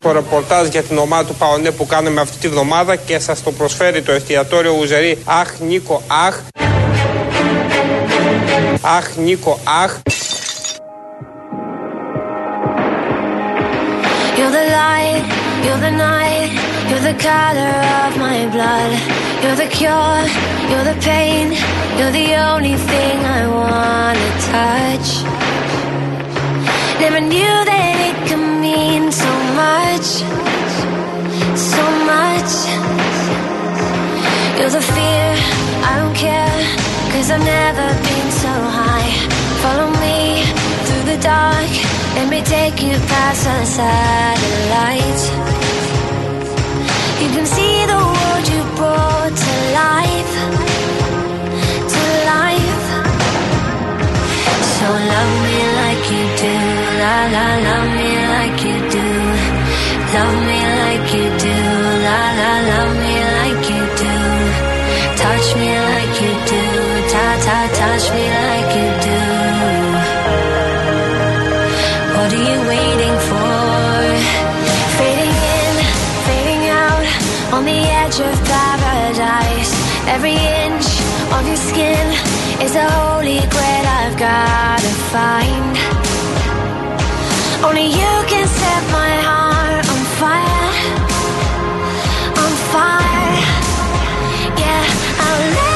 Το ρεπορτάζ για την ομάδα του Παονέ που κάνουμε αυτή τη βδομάδα και σα το προσφέρει το εστιατόριο Ουζερή. Αχ, Νίκο, αχ. Αχ, Νίκο, αχ. You're the light, you're the night, you're the color of my blood. You're the cure, you're the pain, you're the only thing I wanna touch. Never knew that it could mean so much, so much. You're the fear, I don't care, cause I've never been so high. Follow me through the dark, let me take you past the satellites. You can see the world you brought to life, to life. So love me like you do, la la, love me. Love me like you do, la la, love me like you do. Touch me like you do, ta ta, touch me like you do. What are you waiting for? Fading in, fading out, on the edge of paradise. Every inch of your skin is a holy grail I've gotta find. Only you can set my heart fire, on fire. Yeah, I'll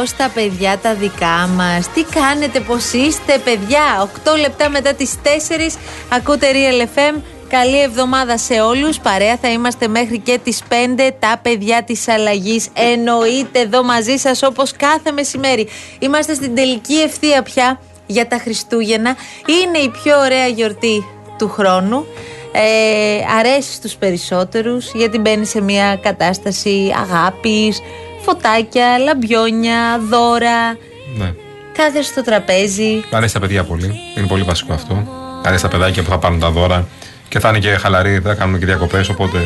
Καλώ τα παιδιά τα δικά μας; Τι κάνετε, πώς είστε, παιδιά; 8 λεπτά μετά τις 4 ακούτε Real FM. Καλή εβδομάδα σε όλους. Παρέα θα είμαστε μέχρι και τις 5 τα παιδιά της αλλαγής. Εννοείται εδώ μαζί σας όπως κάθε μεσημέρι. Είμαστε στην τελική ευθεία πια για τα Χριστούγεννα. Είναι η πιο ωραία γιορτή του χρόνου. Ε, αρέσει στους περισσότερους γιατί μπαίνει σε μια κατάσταση αγάπης, φωτάκια, λαμπιόνια, δώρα. Ναι. Κάθεσαι στο τραπέζι. Μ' αρέσει τα παιδιά πολύ. Είναι πολύ βασικό αυτό. Μ' αρέσει τα παιδάκια που θα πάρουν τα δώρα και θα είναι και χαλαροί, δεν θα κάνουν και διακοπές. Οπότε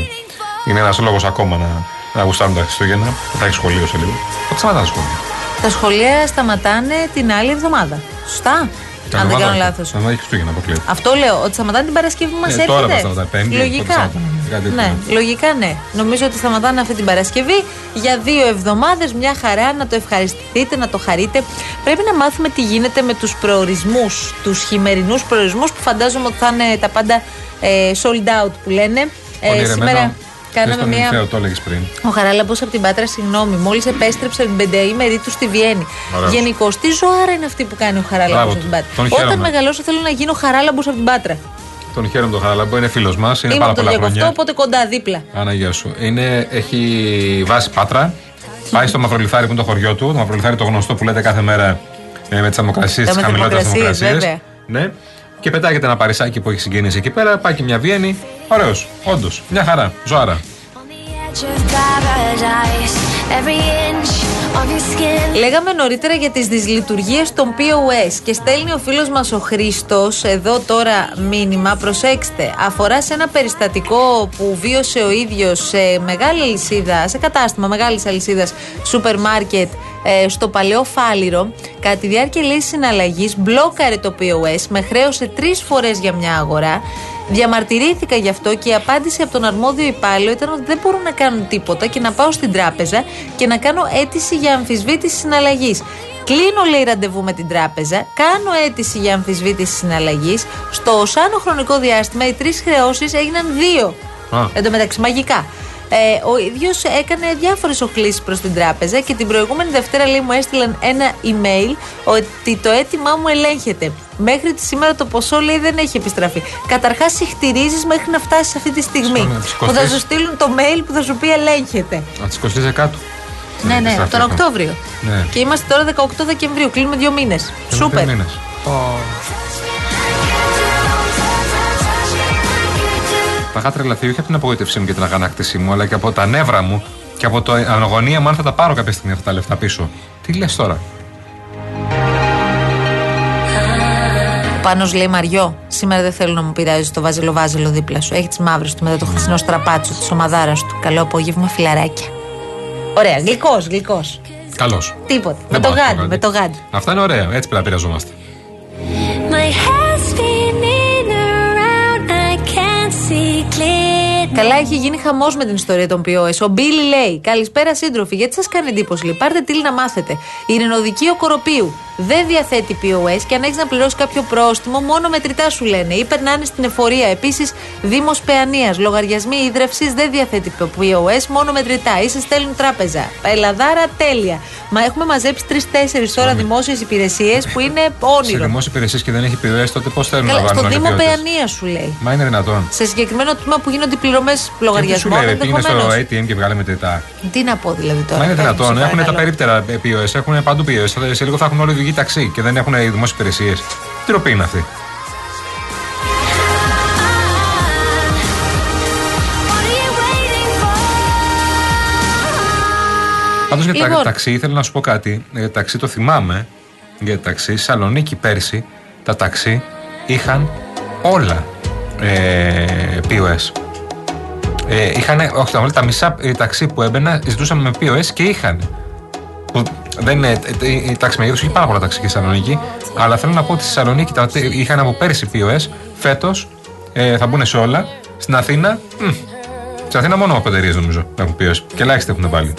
είναι ένας λόγος ακόμα να, να γουστάρουν τα Χριστούγεννα. Δεν θα έχει σχολείο σε λίγο. Οπότε σταματά τα σχολεία. Τα σχολεία σταματάνε την άλλη εβδομάδα. Σωστά; Αν δεν κάνω λάθος. Θα έχει Χριστούγεννα, αποκλείεται. Αυτό λέω, ότι σταματάνε την Παρασκευή που μας Ναι, έρχεται. τώρα θα σταματάει, Πέμπτη, τότε Λογικά. Σταματάνε. Κάτι τέτοιο. Ναι, λογικά ναι. Νομίζω ότι σταματάνε αυτή την Παρασκευή για δύο εβδομάδες. Μια χαρά να το ευχαριστηθείτε, να το χαρείτε. Πρέπει να μάθουμε τι γίνεται με τους προορισμούς, τους χειμερινούς προορισμούς που φαντάζομαι ότι θα είναι τα πάντα ε, sold out που λένε. Ε, Ονειρεμένο. σήμερα κάναμε Στον μια. Νυμφαίο, το έλεγες πριν. Ο Χαράλαμπος από την Πάτρα, συγγνώμη, μόλις επέστρεψε από την πενταήμερη του στη Βιέννη. Ωραίος. Γενικώς, τι ζωάρα είναι αυτή που κάνει ο Χαράλαμπος Μπράβο από του. την Πάτρα; Τον Όταν χαίρομαι. μεγαλώσω, θέλω να γίνω Χαράλαμπος από την Πάτρα. Τον χαίρομαι τον Χαραλάμπο, είναι φίλος μας. Είναι Είμαι πάρα από το πολλά διακοφτό, χρόνια. οπότε κοντά δίπλα. Αναγία σου. Είναι, έχει βάση πάτρα. Πάει στο Μαυρολιθάρι που είναι το χωριό του. Το Μαυρολιθάρι το γνωστό που λέτε κάθε μέρα ε, με τις θερμοκρασίες, Τα τις με χαμηλότερες θερμοκρασίες, θερμοκρασίες. βέβαια. Ναι. Και πετάγεται ένα παρισάκι που έχει συγκίνηση εκεί πέρα. Πάει και μια Βιέννη. Ωραίος. Όντως. Μια χαρά. Ζωάρα. On the edge of paradise, every inch of your skin. Λέγαμε νωρίτερα για τις δυσλειτουργίες των POS και στέλνει ο φίλος μας ο Χρήστος εδώ τώρα μήνυμα, προσέξτε, αφορά σε ένα περιστατικό που βίωσε ο ίδιος σε μεγάλη αλυσίδα, σε κατάστημα μεγάλης αλυσίδας σούπερ μάρκετ ε, στο παλαιό Φάληρο. Κατά τη διάρκεια λύσης συναλλαγής μπλόκαρε το POS, με χρέωσε τρεις φορές για μια αγορά Διαμαρτυρήθηκα γι' αυτό και η απάντηση από τον αρμόδιο υπάλληλο ήταν ότι δεν μπορούν να κάνουν τίποτα και να πάω στην τράπεζα και να κάνω αίτηση για αμφισβήτηση συναλλαγής. Κλείνω, λέει, ραντεβού με την τράπεζα, κάνω αίτηση για αμφισβήτηση συναλλαγής. Στο οσάνο χρονικό διάστημα οι τρεις χρεώσεις έγιναν δύο. Α. Εν τω μεταξύ, μαγικά. Ε, ο ίδιος έκανε διάφορες οχλήσεις προς την τράπεζα και την προηγούμενη Δευτέρα λέει μου έστειλαν ένα email ότι το αίτημά μου ελέγχεται. Μέχρι τη σήμερα το ποσό λέει δεν έχει επιστραφεί. Καταρχάς, συχτηρίζει μέχρι να φτάσεις αυτή τη στιγμή. Στον, ε, τις Που θα κοστίζει. σου στείλουν το mail που θα σου πει ελέγχεται. Να τις κοστίζει κάτω. Ναι, ναι, επιστραφεί τον αυτό. Οκτώβριο. Ναι. Και είμαστε τώρα 18 Δεκεμβρίου. Κλείνουμε δύο μήνες. Σούπερ. Μήνες. Θα είχα τρελαθεί όχι από την απογοήτευσή μου και την αγανάκτησή μου, αλλά και από τα νεύρα μου και από το αναγωνία μου αν θα τα πάρω κάποια στιγμή αυτά τα λεφτά πίσω. Τι λες τώρα; Πάνω λέει Μαριό, σήμερα δεν θέλω να μου πειράζει το βάζελο βάζελο δίπλα σου. Έχεις τις μαύρες του μετά το χθεσινό στραπάτσο της ομαδάρας του. Καλό απόγευμα, φιλαράκια. Ωραία, γλυκός, γλυκός. Καλώ. Τίποτα. Με το γάντι, με το γάντι. Αυτά είναι ωραία. Έτσι πρέπει να πειραζόμαστε. Καλά, έχει γίνει χαμός με την ιστορία των POS. Ο Μπίλι λέει: Καλησπέρα, σύντροφοι. Γιατί σας κάνει εντύπωση, λέει. Πάρτε τίλ να μάθετε. Η Ειρηνοδικείο Κοροπίου δεν διαθέτει POS και αν έχεις να πληρώσεις κάποιο πρόστιμο, μόνο μετρητά σου λένε. Ή περνάνε στην εφορία. Επίσης, Δήμος Παιανίας. Λογαριασμοί ίδρυυση δεν διαθέτει POS, μόνο μετρητά. Ή σε στέλνουν τράπεζα. Ελαδάρα, τέλεια. Μα έχουμε μαζέψει τρει-τέσσερι τώρα δημόσιες υπηρεσίες που είναι Σε όνειρο. δημόσιες υπηρεσίες και δεν έχει POS, τότε πώς θέλουν να Καλά, βάλουν στο Δήμο ανεπιότητες. Παιανία σου λέει. Μα είναι δυνατόν. Σε συγκεκριμένο τμήμα που γίνονται οι πληρωμές Και τι σου λογαριασμών. λέει, ρε, πήγαινε στο ενδεχομένως. ATM και βγάλε μετρητά. Τι να πω δηλαδή τώρα. Μα είναι Πες μου, δυνατόν. σε Έχουν τα παρακαλώ. περίπτερα POS, έχουν παντού POS. Σε λίγο θα έχουν όλοι οδηγοί ταξί και δεν έχουν οι δημόσιες υπηρεσίες. Τι ροπή είναι αυτή; What are you waiting for? Πάντως για τα Λοιπόν. ταξί θέλω να σου πω κάτι. Για ταξί το θυμάμαι. Για ταξί στη Σαλονίκη πέρσι τα ταξί είχαν όλα ε, POS. Ε, είχαν, όχι, τα, τα μισά ε, ταξί που έμπαινα ζητούσαμε με POS και είχαν. Που δεν είναι, ε, ε, η τάξη μεγέθους έχει πάρα πολλά ταξί και στη Σαλονίκη. Αλλά θέλω να πω ότι στη Σαλονίκη τα, είχαν από πέρσι POS. Φέτος ε, θα μπουν σε όλα. Στην Αθήνα. μ, στην Αθήνα μόνο από εταιρείε νομίζω έχουν POS. Και ελάχιστοι έχουν πάλι.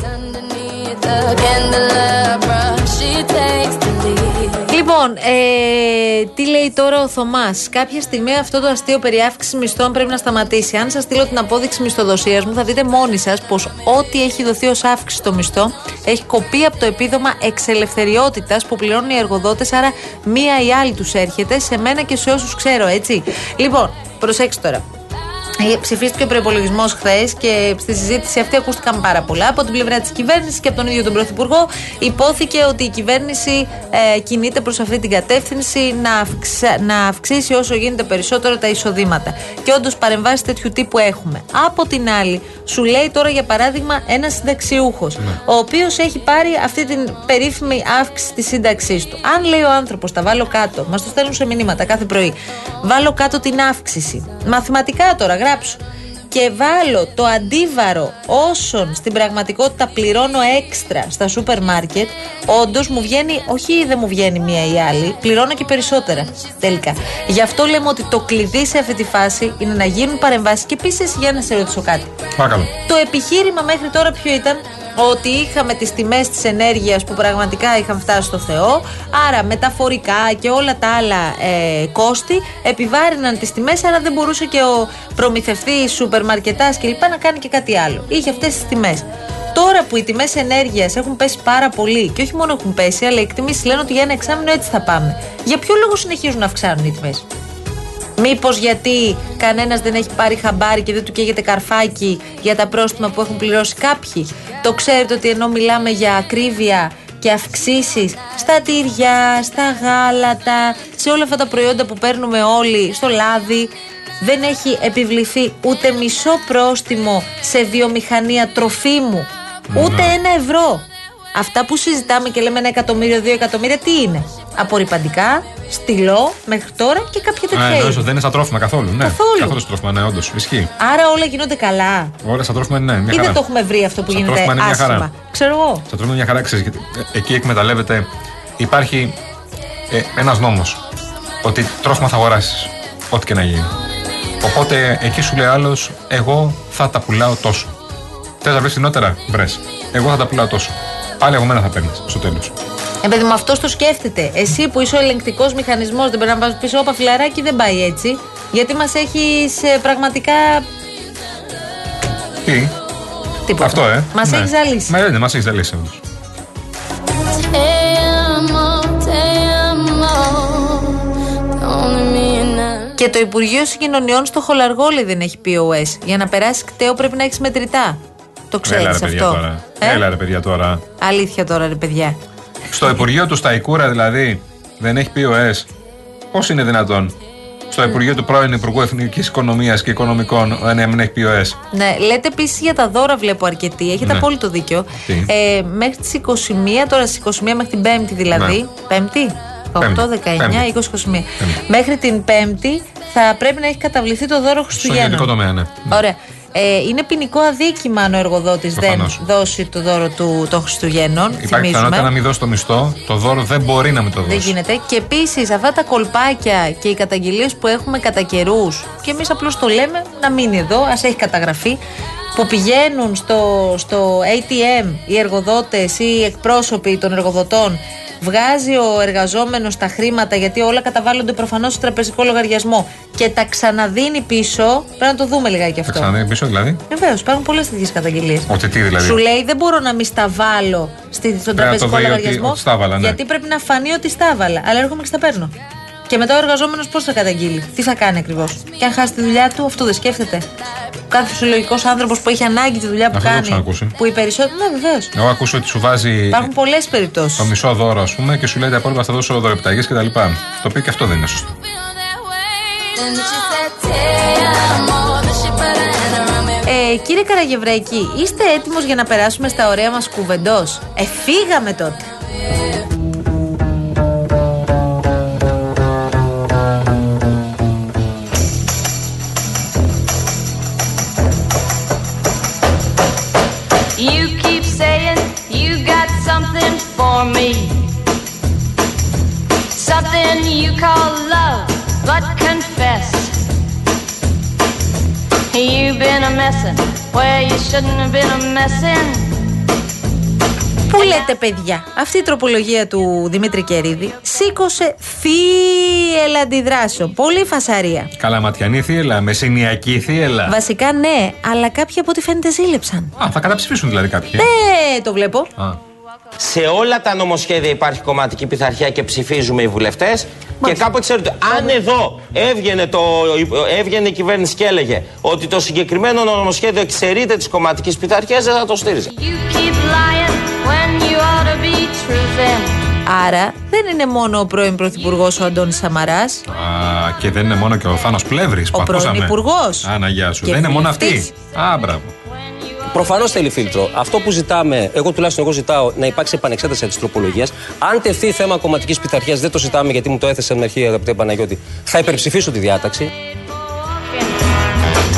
Λοιπόν, ε, τι λέει τώρα ο Θωμάς; Κάποια στιγμή αυτό το αστείο περί αύξησης μισθών πρέπει να σταματήσει. Αν σας στείλω την απόδειξη μισθοδοσίας μου, θα δείτε μόνοι σας πως ό,τι έχει δοθεί ως αύξηση στο μισθό έχει κοπεί από το επίδομα εξελευθεριότητας που πληρώνουν οι εργοδότες. Άρα, μία ή άλλη τους έρχεται σε μένα και σε όσους ξέρω, έτσι. Λοιπόν, προσέξτε τώρα. Ε, Ψηφίστηκε ο προπολογισμό χθες και στη συζήτηση αυτή ακούστηκαν πάρα πολλά. Από την πλευρά της κυβέρνησης και από τον ίδιο τον Πρωθυπουργό υπόθηκε ότι η κυβέρνηση ε, κινείται προς αυτή την κατεύθυνση να, αυξα- να αυξήσει όσο γίνεται περισσότερο τα εισοδήματα. Και όντως παρεμβάσεις τέτοιου τύπου έχουμε. Από την άλλη, σου λέει τώρα για παράδειγμα ένας συνταξιούχος, ο οποίος έχει πάρει αυτή την περίφημη αύξηση της σύνταξής του. Αν λέει ο άνθρωπος, τα βάλω κάτω, μας το στέλνουν σε μηνύματα κάθε πρωί, βάλω κάτω την αύξηση. Μαθηματικά τώρα, γράψω. Και βάλω το αντίβαρο όσων στην πραγματικότητα πληρώνω έξτρα στα σούπερ μάρκετ, όντως μου βγαίνει, όχι δεν μου βγαίνει μία ή άλλη, πληρώνω και περισσότερα τελικά. Γι' αυτό λέμε ότι το κλειδί σε αυτή τη φάση είναι να γίνουν παρεμβάσεις. Και επίσης, για να σε ρωτήσω κάτι. Παρακαλώ. Το επιχείρημα μέχρι τώρα ποιο ήταν; Ότι είχαμε τις τιμές της ενέργειας που πραγματικά είχαν φτάσει στο Θεό άρα μεταφορικά και όλα τα άλλα ε, κόστη επιβάρυναν τις τιμές άρα δεν μπορούσε και ο προμηθευτής σούπερ μαρκετάς κλπ να κάνει και κάτι άλλο είχε αυτές τις τιμές Τώρα που οι τιμές ενέργειας έχουν πέσει πάρα πολύ και όχι μόνο έχουν πέσει, αλλά οι εκτιμήσεις λένε ότι για ένα εξάμεινο έτσι θα πάμε. Για ποιο λόγο συνεχίζουν να αυξάνουν οι τιμές; Μήπως γιατί κανένας δεν έχει πάρει χαμπάρι και δεν του καίγεται καρφάκι για τα πρόστιμα που έχουν πληρώσει κάποιοι; Το ξέρετε ότι ενώ μιλάμε για ακρίβεια και αυξήσεις στα τυριά, στα γάλατα, σε όλα αυτά τα προϊόντα που παίρνουμε όλοι, στο λάδι, δεν έχει επιβληθεί ούτε μισό πρόστιμο σε βιομηχανία τροφίμου. Ούτε ένα ευρώ. Αυτά που συζητάμε και λέμε ένα εκατομμύριο, δύο εκατομμύρια, τι είναι; Απορριπαντικά, στυλό μέχρι τώρα και κάποια τέτοια Α, είδη. εννοείς ότι δεν είναι στα τρόφιμα καθόλου. Ναι. Καθόλου. Καθόλου στα τρόφιμα, ναι, όντως. Ισχύει. Άρα όλα γίνονται καλά. Όλα στα τρόφιμα είναι ναι, μια Ή χαρά. δεν το έχουμε βρει αυτό που Στα γίνεται τρόφιμα είναι μια χαρά. άσχημα. Ξέρω εγώ. Στα τρόφιμα είναι μια χαρά, ξέρεις, γιατί ε, εκεί εκμεταλλεύεται. Υπάρχει ε, ένας νόμος. Ότι τρόφιμα θα αγοράσεις. Ό,τι και να γίνει. Οπότε εκεί σου λέει άλλος, εγώ θα τα πουλάω τόσο. Θες να βρεις φθηνότερα, βρες. Εγώ θα τα πουλάω τόσο. Πάλι εγώ μένα θα παίρνεις στο τέλος. Ε, παιδί μου, αυτό το σκέφτεται. Εσύ που είσαι ο ελεγκτικός μηχανισμός, δεν πρέπει να πα πίσω, όπα φιλαράκι, δεν πάει έτσι. Γιατί μας έχεις πραγματικά. Τι, Τίποτα. Αυτό, ε; Μας Ναι. έχεις ζαλίσει. Μα ναι, μας έχεις ζαλίσει όντως. Και το Υπουργείο Συγκοινωνιών στο Χολαργόλι δεν έχει POS. Για να περάσει κταίο πρέπει να έχεις μετρητά. Το ξέρει Έλα ρε αυτό. παιδιά τώρα. Ε; Έλα ρε παιδιά τώρα. Αλήθεια τώρα, ρε παιδιά. Στο Υπουργείο του Σταϊκούρα δηλαδή δεν έχει POS. Πώς είναι δυνατόν; Στο Υπουργείο του πρώην Υπουργού Εθνικής Οικονομίας και Οικονομικών ε, να μην έχει POS. Ναι, λέτε επίσης για τα δώρα, βλέπω αρκετοί. Έχετε Ναι. απόλυτο δίκιο. Τι; Ε, μέχρι τις 21, τώρα στις 21 μέχρι την Πέμπτη δηλαδή. Ναι. Πέμπτη; 18, 19, Πέμπτη. 20, 21. Μέχρι την Πέμπτη θα πρέπει να έχει καταβληθεί το δώρο Στο Χριστουγέννων. ιδιωτικό τομέα, ναι. Ωραία. Ε, είναι ποινικό αδίκημα αν ο εργοδότης δεν Προφανώς. δώσει το δώρο του των Χριστουγέννων. Υπάρχει θυμίζουμε. πιθανότητα να μην δώσει το μισθό, το δώρο δεν μπορεί να μην το Δεν δώσει. γίνεται. Και επίσης αυτά τα κολπάκια και οι καταγγελίες που έχουμε κατά καιρούς, και εμείς απλώς το λέμε να μείνει εδώ, ας έχει καταγραφεί, που πηγαίνουν στο, στο ATM οι εργοδότες ή οι εκπρόσωποι των εργοδοτών, βγάζει ο εργαζόμενος τα χρήματα γιατί όλα καταβάλλονται προφανώς στο τραπεζικό λογαριασμό και τα ξαναδίνει πίσω. Πρέπει να το δούμε λιγάκι Θα αυτό. ξαναδεί πίσω δηλαδή; Βεβαίως, υπάρχουν πολλές τέτοιες καταγγελίες. Ότι τι δηλαδή; Σου λέει δεν μπορώ να μη στα βάλω στη, στον Πρέπει να τραπεζικό το δει ότι- λογαριασμό. ότι στα έβαλα, ναι. Γιατί πρέπει να φανεί ότι στα έβαλα. Αλλά έρχομαι και στα παίρνω. Και μετά ο εργαζόμενος πώς θα καταγγείλει, τι θα κάνει ακριβώς; Και αν χάσει τη δουλειά του, αυτό δεν σκέφτεται. Κάθε φυσιολογικός άνθρωπος που έχει ανάγκη τη δουλειά που Αυτό το έχω κάνει. ξανακούσει. Που οι περισσότεροι. Ναι, βεβαίως. Εγώ ακούσα ότι σου βάζει Υπάρχουν πολλές περιπτώσεις. το μισό δώρο, ας πούμε, και σου λέει τα υπόλοιπα θα δώσω δωρεπιταγέ κτλ. Το οποίο και αυτό δεν είναι σωστό. Ε, κύριε Καραγευραϊκή, είστε έτοιμος για να περάσουμε στα ωραία μας κουβεντός; Ε, φύγαμε τότε. For me. Something you call love, but confess. You've been a messin' where you shouldn't have been a messin'. Πού λέτε, παιδιά, αυτή η τροπολογία του Δημήτρη Κερίδη σήκωσε θύελα αντιδράσεων. Πολύ φασαρία. Καλαματιανή θύελα, μεσηνιακή θύελα. Βασικά ναι, αλλά κάποιοι από ό,τι φαίνεται ζήλεψαν. Α, θα καταψηφίσουν δηλαδή κάποιοι. Ναι, το βλέπω. Α. Σε όλα τα νομοσχέδια υπάρχει κομματική πειθαρχία και ψηφίζουμε οι βουλευτές. Και κάπου ξέρετε, αν εδώ έβγαινε, το, έβγαινε η κυβέρνηση και έλεγε ότι το συγκεκριμένο νομοσχέδιο εξαιρείται της κομματικής πειθαρχίας, δεν θα το στήριζε. You keep lying when you ought to be truthin'. Άρα δεν είναι μόνο ο πρώην Πρωθυπουργός ο Αντώνης Σαμαράς. Α, και δεν είναι μόνο και ο Θάνος Πλεύρης που Ο πρώην ακούσαμε. υπουργός. Άνα, γεια σου. Και δεν είναι μόνο βουλευτής. αυτή. Α, μπράβο. Προφανώς θέλει φίλτρο. Αυτό που ζητάμε, εγώ τουλάχιστον εγώ ζητάω να υπάρξει επανεξέταση της τροπολογίας. Αν τεθεί θέμα κομματικής πειθαρχίας, δεν το ζητάμε γιατί μου το έθεσε με αρχή αγαπητέ Παναγιώτη. Θα υπερψηφίσω τη διάταξη.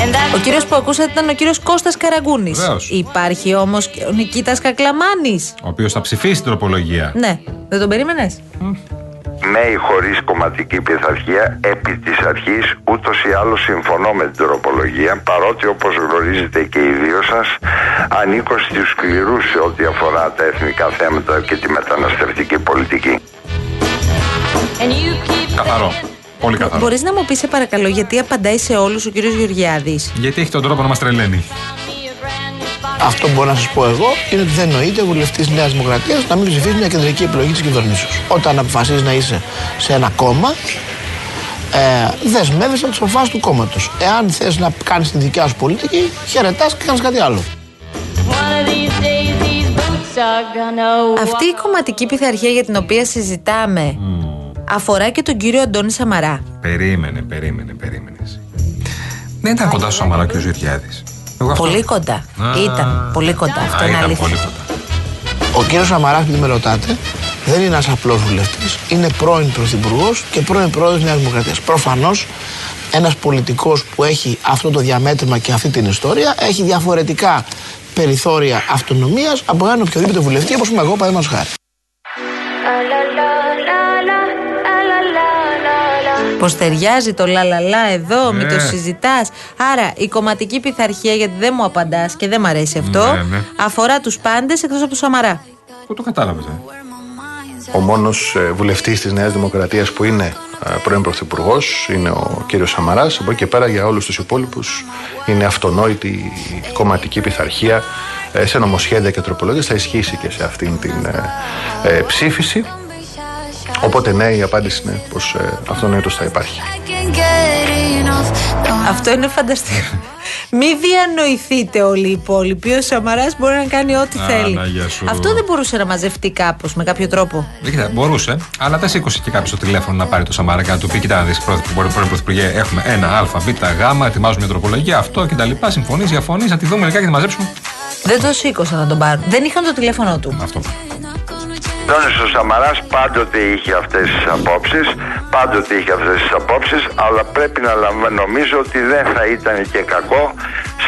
And that's Ο κύριος που ακούσατε ήταν ο κύριος Κώστας Καραγκούνης Βεβαίως. Υπάρχει όμως και ο Νικήτας Κακλαμάνης. Ο οποίος θα ψηφίσει την τροπολογία. Ναι, δεν τον περίμενες; Ναι ή χωρίς κομματική πειθαρχία, επί της αρχής ούτως ή άλλως συμφωνώ με την τροπολογία, παρότι όπως γνωρίζετε και οι δύο σας, ανήκω στους σκληρούς σε ό,τι αφορά τα εθνικά θέματα και τη μεταναστευτική πολιτική. and you keep Καθαρό. Πολύ καθαρό. Μπορείς να μου πεις, σε παρακαλώ, γιατί απαντάει σε όλους ο κύριος Γεωργιάδης; Γιατί έχει τον τρόπο να μας τρελαίνει. Αυτό που μπορώ να σας πω εγώ είναι ότι δεν νοείται βουλευτής Νέας Δημοκρατίας να μην ψηφίσει μια κεντρική επιλογή της κυβερνήσεως. Όταν αποφασίζεις να είσαι σε ένα κόμμα, ε, δεσμεύεσαι από τις αποφάσεις του κόμματος. Εάν θες να κάνεις τη δικιά σου πολιτική, χαιρετάς και κάνεις κάτι άλλο. one of these days these boots are gonna Αυτή η κομματική πειθαρχία για την οποία συζητάμε αφορά και τον κύριο Αντώνη Σαμαρά. Περίμενε, περίμενε, περίμενε. Δεν ήταν κοντά στο Σαμαρά και ο Ζητιάδη. Πολύ κοντά. Α. Ήταν πολύ κοντά. Αυτό Α, είναι ήταν αλήθεια. πολύ κοντά. Ο κύριος Σαμαράς, που με ρωτάτε, δεν είναι ένας απλός βουλευτής. Είναι πρώην πρωθυπουργός και πρώην πρόεδρος Νέας Δημοκρατίας. Προφανώς ένας πολιτικός που έχει αυτό το διαμέτρημα και αυτή την ιστορία έχει διαφορετικά περιθώρια αυτονομίας από έναν οποιοδήποτε βουλευτή, όπως είμαι εγώ, παραδείγματος χάρη. Πως ταιριάζει το λαλαλά εδώ, μην Ναι. το συζητάς. Άρα η κομματική πειθαρχία, γιατί δεν μου απαντάς και δεν μ' αρέσει αυτό, Ναι, ναι. αφορά τους πάντες εκτός από το Σαμαρά. Πού το κατάλαβε, ε; ο μόνος ε, βουλευτής της Νέας Δημοκρατίας που είναι ε, πρώην Πρωθυπουργός, είναι ο κύριος Σαμαράς. Από εκεί και πέρα για όλους τους υπόλοιπους είναι αυτονόητη η κομματική πειθαρχία ε, σε νομοσχέδια και τροπολογίες. Θα ισχύσει και σε αυτήν την ε, ε, ψήφιση. Οπότε ναι, η απάντηση είναι πως ε, αυτονόητος θα υπάρχει. Αυτό είναι φανταστικό. Μην διανοηθείτε όλοι οι υπόλοιποι. Ο Σαμαράς μπορεί να κάνει ό,τι Α, θέλει. να, γεια σου. Αυτό δεν μπορούσε να μαζευτεί κάπως με κάποιο τρόπο. Δεν κοίτα, μπορούσε, αλλά δεν σήκωσε και κάποιος στο τηλέφωνο να πάρει το Σαμάρα και να του πει: Κοιτά, να δεις πρώην Πρωθυπουργέ, έχουμε ένα Α, Β, Γ, ετοιμάζουμε μια τροπολογία, αυτό κτλ. Συμφωνείς, διαφωνείς, να τη δούμε λιγάκι και τη μαζέψουμε. Δεν το σήκωσαν να τον πάρουν. Δεν είχαν το τηλέφωνο του. Αυτό. Αντώνης ο Σαμαράς πάντοτε είχε αυτές τις απόψεις, πάντοτε είχε αυτές τις απόψεις, αλλά πρέπει να λαμβα... νομίζω ότι δεν θα ήταν και κακό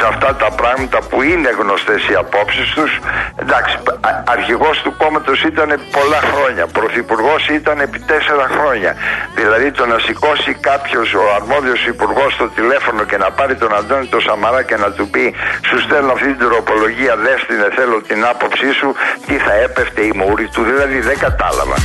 σε αυτά τα πράγματα που είναι γνωστές οι απόψεις τους. Εντάξει, α- αρχηγός του κόμματος ήταν πολλά χρόνια, πρωθυπουργός ήταν επί τέσσερα χρόνια. Δηλαδή το να σηκώσει κάποιος ο αρμόδιος υπουργός στο τηλέφωνο και να πάρει τον Αντώνη τον Σαμαρά και να του πει σου στέλνω αυτή την τροπολογία, δες την, θέλω την άποψή σου, τι θα έπεφτε η μούρη του, δηλαδή δεν κατάλαβα.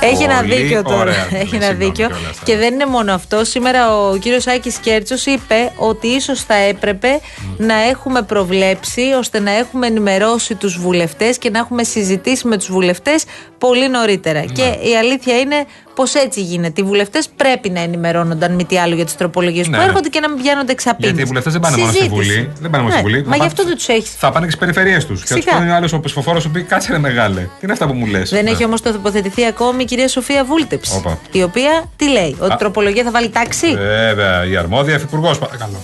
Έχει ένα Πολύ δίκιο τώρα. ωραία. Έχει ένα Συγγνώμη δίκιο. κιόλας, Και δεν είναι μόνο αυτό. Σήμερα ο κύριος Άκης Κέρτσος είπε ότι ίσως θα έπρεπε να έχουμε προβλέψει ώστε να έχουμε ενημερώσει τους βουλευτές και να έχουμε συζητήσει με τους βουλευτές πολύ νωρίτερα. Και η αλήθεια είναι πως έτσι γίνεται. Οι βουλευτές πρέπει να ενημερώνονταν μη τι άλλο για τις τροπολογίες Ναι, που ναι. έρχονται και να μην πιάνονται εξαπίνες. Γιατί οι βουλευτές δεν πάνε μόνο στη Βουλή. Δεν πάνε μόνο στη Ναι, Βουλή. Μα γι' αυτό δεν τους έχεις. Θα πάνε και στις περιφερειές τους. Και θα του Φυσικά. πει άλλος ο ψηφοφόρος σου πει κάτσε ρε μεγάλε. Τι είναι αυτά που μου Ναι. λες; Δεν έχει όμως τοποθετηθεί ακόμη η κυρία Σοφία Βούλτεψη. Όπα. Η οποία τι λέει, Ότι η Α. τροπολογία θα βάλει τάξη; Βέβαια, η αρμόδια υφυπουργός, παρακαλώ.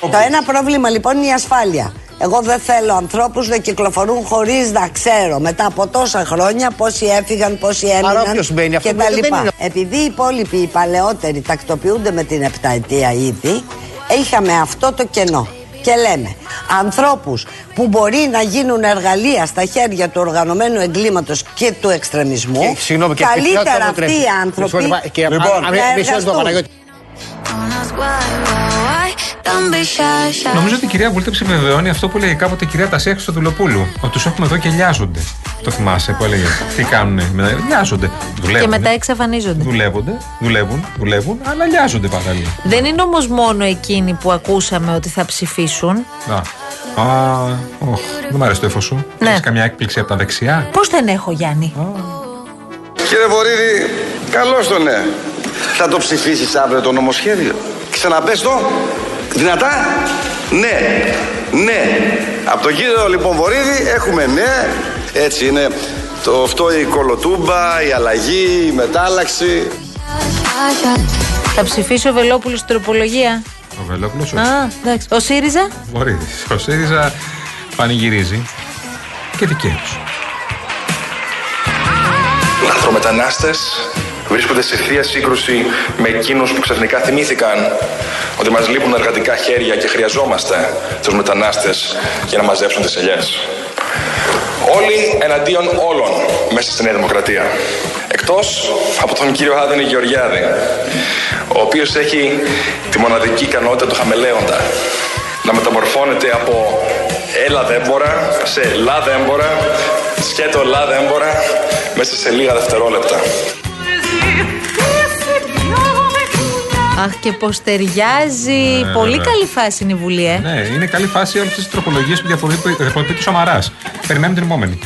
Το ένα πρόβλημα λοιπόν είναι η ασφάλεια. Εγώ δεν θέλω ανθρώπους να κυκλοφορούν χωρίς να ξέρω μετά από τόσα χρόνια πόσοι έφυγαν, πόσοι έμειναν όποιος μπαίνει, αυτό και τα δεν λοιπά. είναι- Επειδή οι υπόλοιποι, οι παλαιότεροι τακτοποιούνται με την επταετία ήδη, είχαμε αυτό το κενό. Και λέμε, ανθρώπους που μπορεί να γίνουν εργαλεία στα χέρια του οργανωμένου εγκλήματος και του εξτρεμισμού, Και- συγγνώμη, και καλύτερα επιτρέψτε να μου αυτοί οι τρέχει. άνθρωποι Συγγνώμη, και- να α- α- μισό λεπτό, εργαστούν. Παναγιώτη. Νομίζω ότι η κυρία Βούλτεψη βεβαιώνει αυτό που λέει κάποτε η κυρία Τασία Χρυστοδουλοπούλου. Ότι τους έχουμε εδώ και λιάζονται. Το θυμάσαι που έλεγε. Τι κάνουνε. μετά- Λιάζονται. Και Δουλεύουν. μετά εξαφανίζονται. Δουλεύονται, δουλεύουν, δουλεύουν, αλλά λιάζονται παράλληλα. Δεν είναι όμως μόνο εκείνοι που ακούσαμε ότι θα ψηφίσουν. Α, α, οχ, δεν μου αρέσει το ύφο σου. Ναι. Έχεις καμιά έκπληξη από τα δεξιά; Πώς δεν έχω, Γιάννη; Κύριε Βορύδη, καλώς το ναι. Θα το ψηφίσεις αύριο το νομοσχέδιο. Ξαναπες το. Δυνατά; Ναι. Ναι. Από τον κύριο λοιπόν Βορύδη έχουμε ναι. Έτσι είναι. Το, αυτό η κολοτούμπα, η αλλαγή, η μετάλλαξη. Θα ψηφίσει ο Βελόπουλος στην τροπολογία. Ο Βελόπουλος, όχι. Α, εντάξει. Ο ΣΥΡΙΖΑ; Μπορεί. Ο ΣΥΡΙΖΑ πανηγυρίζει και δικαίως. λαθρομετανάστες βρίσκονται σε θεία σύγκρουση με εκείνους που ξαφνικά θυμήθηκαν ότι μας λείπουν εργατικά χέρια και χρειαζόμαστε τους μετανάστες για να μαζέψουν τις ελιές. Όλοι εναντίον όλων μέσα στη Νέα Δημοκρατία. Εκτός από τον κύριο Άδωνη Γεωργιάδη, ο οποίος έχει τη μοναδική ικανότητα του χαμελέοντα. Να μεταμορφώνεται από έλα δέμπορα σε λα δέμπορα, σκέτο λα δέμπορα, μέσα σε λίγα δευτερόλεπτα. Αχ, και πως ταιριάζει. Ναι, Πολύ βέβαια. καλή φάση είναι η Βουλή, ε. Ναι, είναι καλή φάση όλες τις τροπολογίες που διαφοροποιεί διαφοροποιεί του Σαμαράς. Περιμένουμε την επόμενη.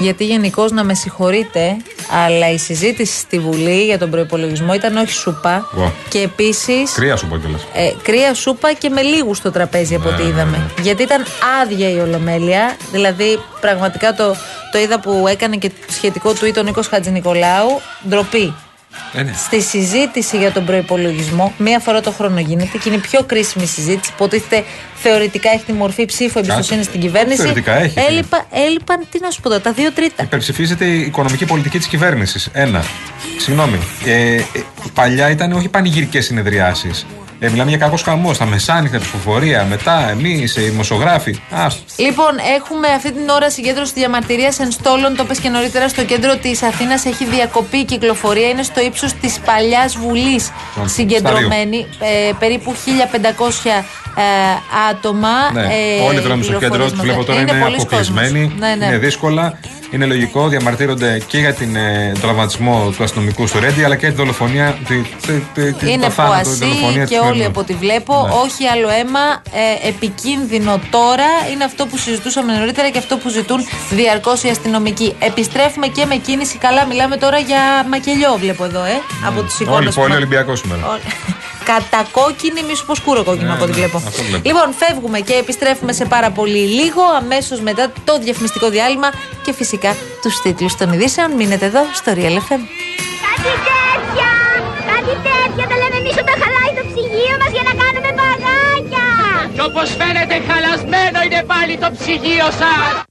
Γιατί γενικώς να με συγχωρείτε, αλλά η συζήτηση στη Βουλή για τον προπολογισμό ήταν όχι σούπα. Wow. Και επίσης. Κρύα σου πω κιόλας. Ε, κρύα σούπα και με λίγους στο τραπέζι από ό,τι Ναι, είδαμε. Γιατί ήταν άδεια η Ολομέλεια. Δηλαδή, πραγματικά το, το είδα που έκανε και σχετικό tweet ο Νίκος Χατζηνικολάου. Ντροπή. Ε, ναι. Στη συζήτηση για τον προπολογισμό, μία φορά το χρόνο γίνεται και είναι η πιο κρίσιμη συζήτηση. Υποτίθεται θεωρητικά έχει τη μορφή ψήφου εμπιστοσύνης στην κυβέρνηση. Θεωρητικά έχει, φίλε. Έλειπα, έλειπαν, τι να σου πω τώρα, τα δύο τρίτα. Υπερψηφίζεται η οικονομική πολιτική της κυβέρνησης. Ένα. Συγγνώμη. Ε, ε, παλιά ήταν όχι πανηγυρικές συνεδριάσεις. Ε, μιλάμε για κακός χαμός. Τα μεσάνυχτα, ψηφοφορία, μετά εμείς, οι δημοσιογράφοι. Άστο. Λοιπόν, έχουμε αυτή την ώρα συγκέντρωση διαμαρτυρίας εν στόλων. Το πες και νωρίτερα στο κέντρο της Αθήνας έχει διακοπεί η κυκλοφορία. Είναι στο ύψος της παλιάς Βουλής συγκεντρωμένη. Ε, περίπου 1500 ε, άτομα. Ναι. ε, Όλοι οι δρόμοι στο κέντρο τους βλέπω τώρα είναι, πολλοί αποκλεισμένοι. κόσμος. Ναι, ναι. Είναι δύσκολα. Είναι λογικό. Διαμαρτύρονται και για την, ε, τον τραυματισμό του αστυνομικού στο Ρέντι αλλά και τη δολοφονία. Τη, τη, τη, τη, Είναι το θάνατο, τη ποασί δολοφονία και της όλοι Μελού. από ό,τι βλέπω. Ναι. Όχι άλλο αίμα. Ε, επικίνδυνο τώρα είναι αυτό που συζητούσαμε νωρίτερα και αυτό που ζητούν διαρκώς οι αστυνομικοί. Επιστρέφουμε και με κίνηση. Καλά, μιλάμε τώρα για μακελιό, βλέπω εδώ, ε, από τι εικόνες. Όλοι πολύ Ολυμπιακός σήμερα. Κατακόκκινη, μη σου πω σκούρο κόκκινο Ναι, από ό,τι ναι, βλέπω. αυτό βλέπω. Λοιπόν, φεύγουμε και επιστρέφουμε σε πάρα πολύ λίγο, αμέσως μετά το διαφημιστικό διάλειμμα και φυσικά τους τίτλους των ειδήσεων. Μείνετε εδώ στο Real FM. Κάτι τέτοια! Κάτι τέτοια! Τα λέμε εμείς όταν χαλάει το ψυγείο μας για να κάνουμε μπαγάκια! Κι όπως φαίνεται χαλασμένο είναι πάλι το ψυγείο σας.